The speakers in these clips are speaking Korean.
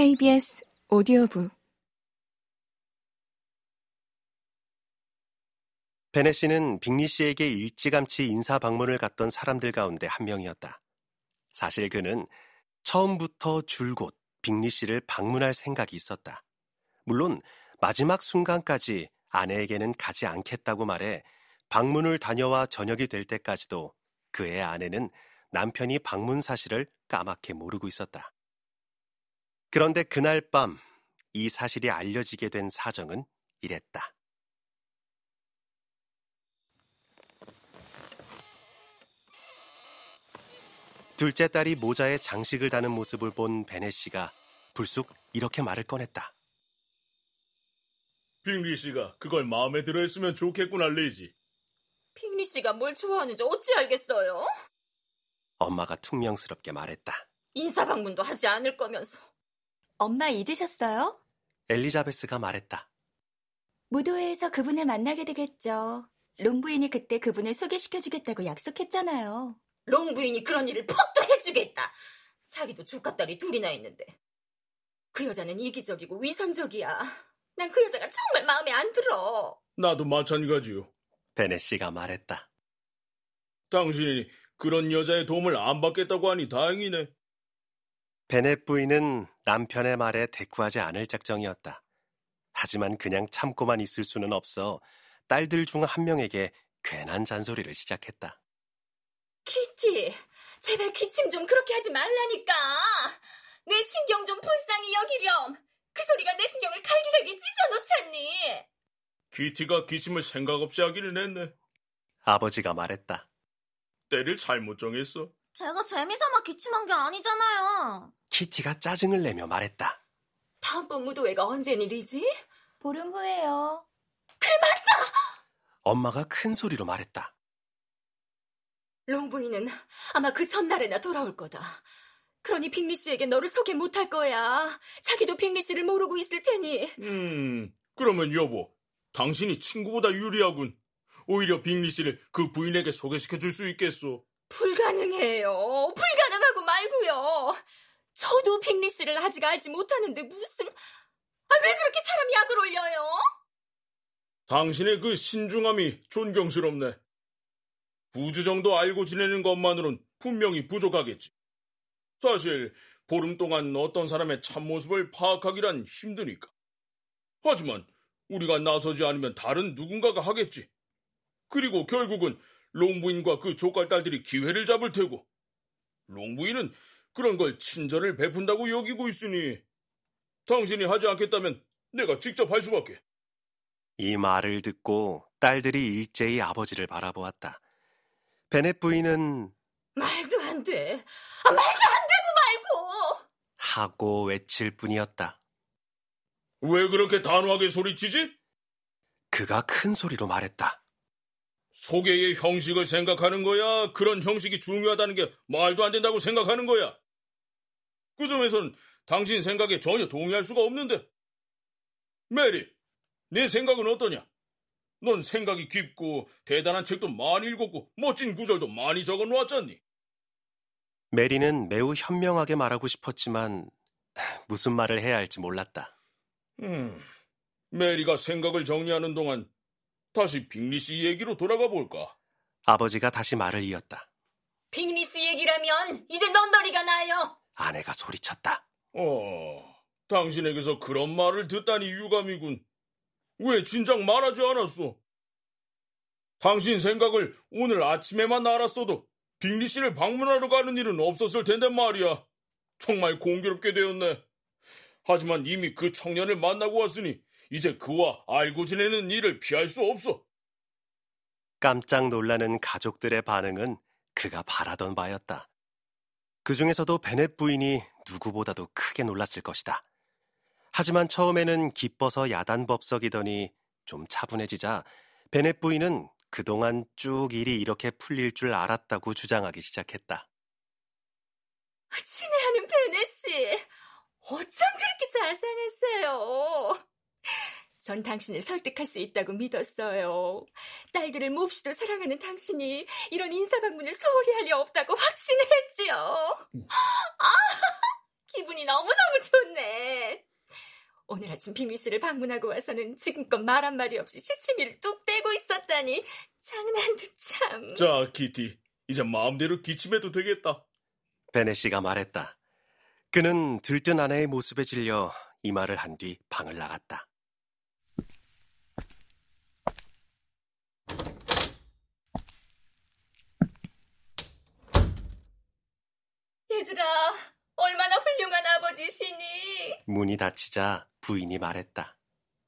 KBS 오디오북 베네 씨는 빅리 씨에게 일찌감치 인사 방문을 갔던 사람들 가운데 한 명이었다. 사실 그는 처음부터 줄곧 빅리 씨를 방문할 생각이 있었다. 물론 마지막 순간까지 아내에게는 가지 않겠다고 말해 방문을 다녀와 저녁이 될 때까지도 그의 아내는 남편이 방문 사실을 까맣게 모르고 있었다. 그런데 그날 밤 이 사실이 알려지게 된 사정은 이랬다. 둘째 딸이 모자에 장식을 다는 모습을 본 베네 씨가 불쑥 이렇게 말을 꺼냈다. 빅리 씨가 그걸 마음에 들어 했으면 좋겠구나, 레이지. 빅리 씨가 뭘 좋아하는지 어찌 알겠어요? 엄마가 퉁명스럽게 말했다. 인사 방문도 하지 않을 거면서. 엄마 잊으셨어요? 엘리자베스가 말했다. 무도회에서 그분을 만나게 되겠죠. 롱부인이 그때 그분을 소개시켜주겠다고 약속했잖아요. 롱 부인이 그런 일을 퍽도 해주겠다. 자기도 조카딸이 둘이나 있는데. 그 여자는 이기적이고 위선적이야. 난 그 여자가 정말 마음에 안 들어. 나도 마찬가지요. 베네 씨가 말했다. 당신이 그런 여자의 도움을 안 받겠다고 하니 다행이네. 베넷 부인은 남편의 말에 대꾸하지 않을 작정이었다. 하지만 그냥 참고만 있을 수는 없어 딸들 중 한 명에게 괜한 잔소리를 시작했다. 키티, 제발 기침 좀 그렇게 하지 말라니까. 내 신경 좀 불쌍히 여기렴. 그 소리가 내 신경을 갈기갈기 찢어놓잖니. 키티가 기침을 생각 없이 하기는 했네. 아버지가 말했다. 때를 잘못 정했어. 제가 재미삼아 기침한 게 아니잖아요. 키티가 짜증을 내며 말했다. 다음번 무도회가 언젠 일이지? 보름 후에요. 그래 맞다! 엄마가 큰 소리로 말했다. 롱 부인은 아마 그 전날에나 돌아올 거다. 그러니 빙리 씨에게 너를 소개 못할 거야. 자기도 빙리 씨를 모르고 있을 테니. 음, 그러면 여보, 당신이 친구보다 유리하군. 오히려 빙리 씨를 그 부인에게 소개시켜 줄 수 있겠소. 불가능해요. 불가능하고 말고요. 저도 빙리 씨를 아직 알지 못하는데 무슨 아, 왜 그렇게 사람 약을 올려요? 당신의 그 신중함이 존경스럽네. 부주 정도 알고 지내는 것만으론 분명히 부족하겠지. 사실 보름 동안 어떤 사람의 참모습을 파악하기란 힘드니까. 하지만 우리가 나서지 않으면 다른 누군가가 하겠지. 그리고 결국은 롱부인과 그 조깔딸들이 기회를 잡을 테고 롱부인은 그런 걸 친절을 베푼다고 여기고 있으니 당신이 하지 않겠다면 내가 직접 할 수밖에. 이 말을 듣고 딸들이 일제히 아버지를 바라보았다. 베넷 부인은 말도 안 돼. 아, 말도 안 되고 말고. 하고 외칠 뿐이었다. 왜 그렇게 단호하게 소리치지? 그가 큰 소리로 말했다. 소개의 형식을 생각하는 거야? 그런 형식이 중요하다는 게 말도 안 된다고 생각하는 거야? 그 점에선 당신 생각에 전혀 동의할 수가 없는데. 메리, 네 생각은 어떠냐? 넌 생각이 깊고 대단한 책도 많이 읽었고 멋진 구절도 많이 적어 놓았잖니. 메리는 매우 현명하게 말하고 싶었지만 무슨 말을 해야 할지 몰랐다. 음, 메리가 생각을 정리하는 동안 다시 빙리 씨 얘기로 돌아가 볼까? 아버지가 다시 말을 이었다. 빅리 씨 얘기라면 이제 넌너리가 나요. 아내가 소리쳤다. 어, 당신에게서 그런 말을 듣다니 유감이군. 왜 진작 말하지 않았어? 당신 생각을 오늘 아침에만 알았어도 빅리 씨를 방문하러 가는 일은 없었을 텐데 말이야. 정말 공교롭게 되었네. 하지만 이미 그 청년을 만나고 왔으니 이제 그와 알고 지내는 일을 피할 수 없어. 깜짝 놀라는 가족들의 반응은 그가 바라던 바였다. 그 중에서도 베넷 부인이 누구보다도 크게 놀랐을 것이다. 하지만 처음에는 기뻐서 야단법석이더니 좀 차분해지자 베넷 부인은 그동안 쭉 일이 이렇게 풀릴 줄 알았다고 주장하기 시작했다. 친애하는 베네 씨, 어쩜 그렇게 자상했어요. 전 당신을 설득할 수 있다고 믿었어요. 딸들을 몹시도 사랑하는 당신이 이런 인사방문을 소홀히 할 리 없다고 확신했지요. 아, 기분이 너무너무 좋네. 오늘 아침 씨를 방문하고 와서는 지금껏 말 한마디 없이 시치미를 뚝 떼고 있었다니 장난도 참. 자, 키티. 이제 마음대로 기침해도 되겠다. 베네 씨가 말했다. 그는 들뜬 아내의 모습에 질려 이 말을 한 뒤 방을 나갔다. 얘들아, 얼마나 훌륭한 아버지시니? 문이 닫히자 부인이 말했다.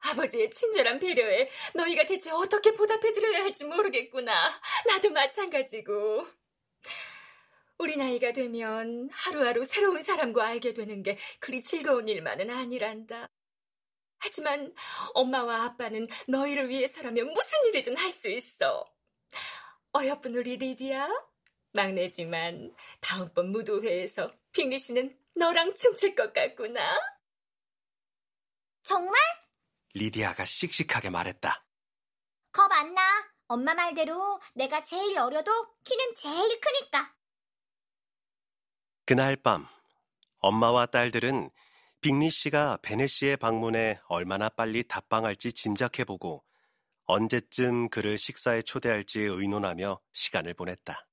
아버지의 친절한 배려에 너희가 대체 어떻게 보답해드려야 할지 모르겠구나. 나도 마찬가지고. 우리 나이가 되면 하루하루 새로운 사람과 알게 되는 게 그리 즐거운 일만은 아니란다. 하지만 엄마와 아빠는 너희를 위해서라면 무슨 일이든 할 수 있어. 어여쁜 우리 리디야, 막내지만 다음번 무도회에서 빅리 씨는 너랑 춤출 것 같구나. 정말? 리디아가 씩씩하게 말했다. 겁 안 나. 엄마 말대로 내가 제일 어려도 키는 제일 크니까. 그날 밤 엄마와 딸들은 빅리 씨가 베네 씨의 방문에 얼마나 빨리 답방할지 짐작해보고 언제쯤 그를 식사에 초대할지 의논하며 시간을 보냈다.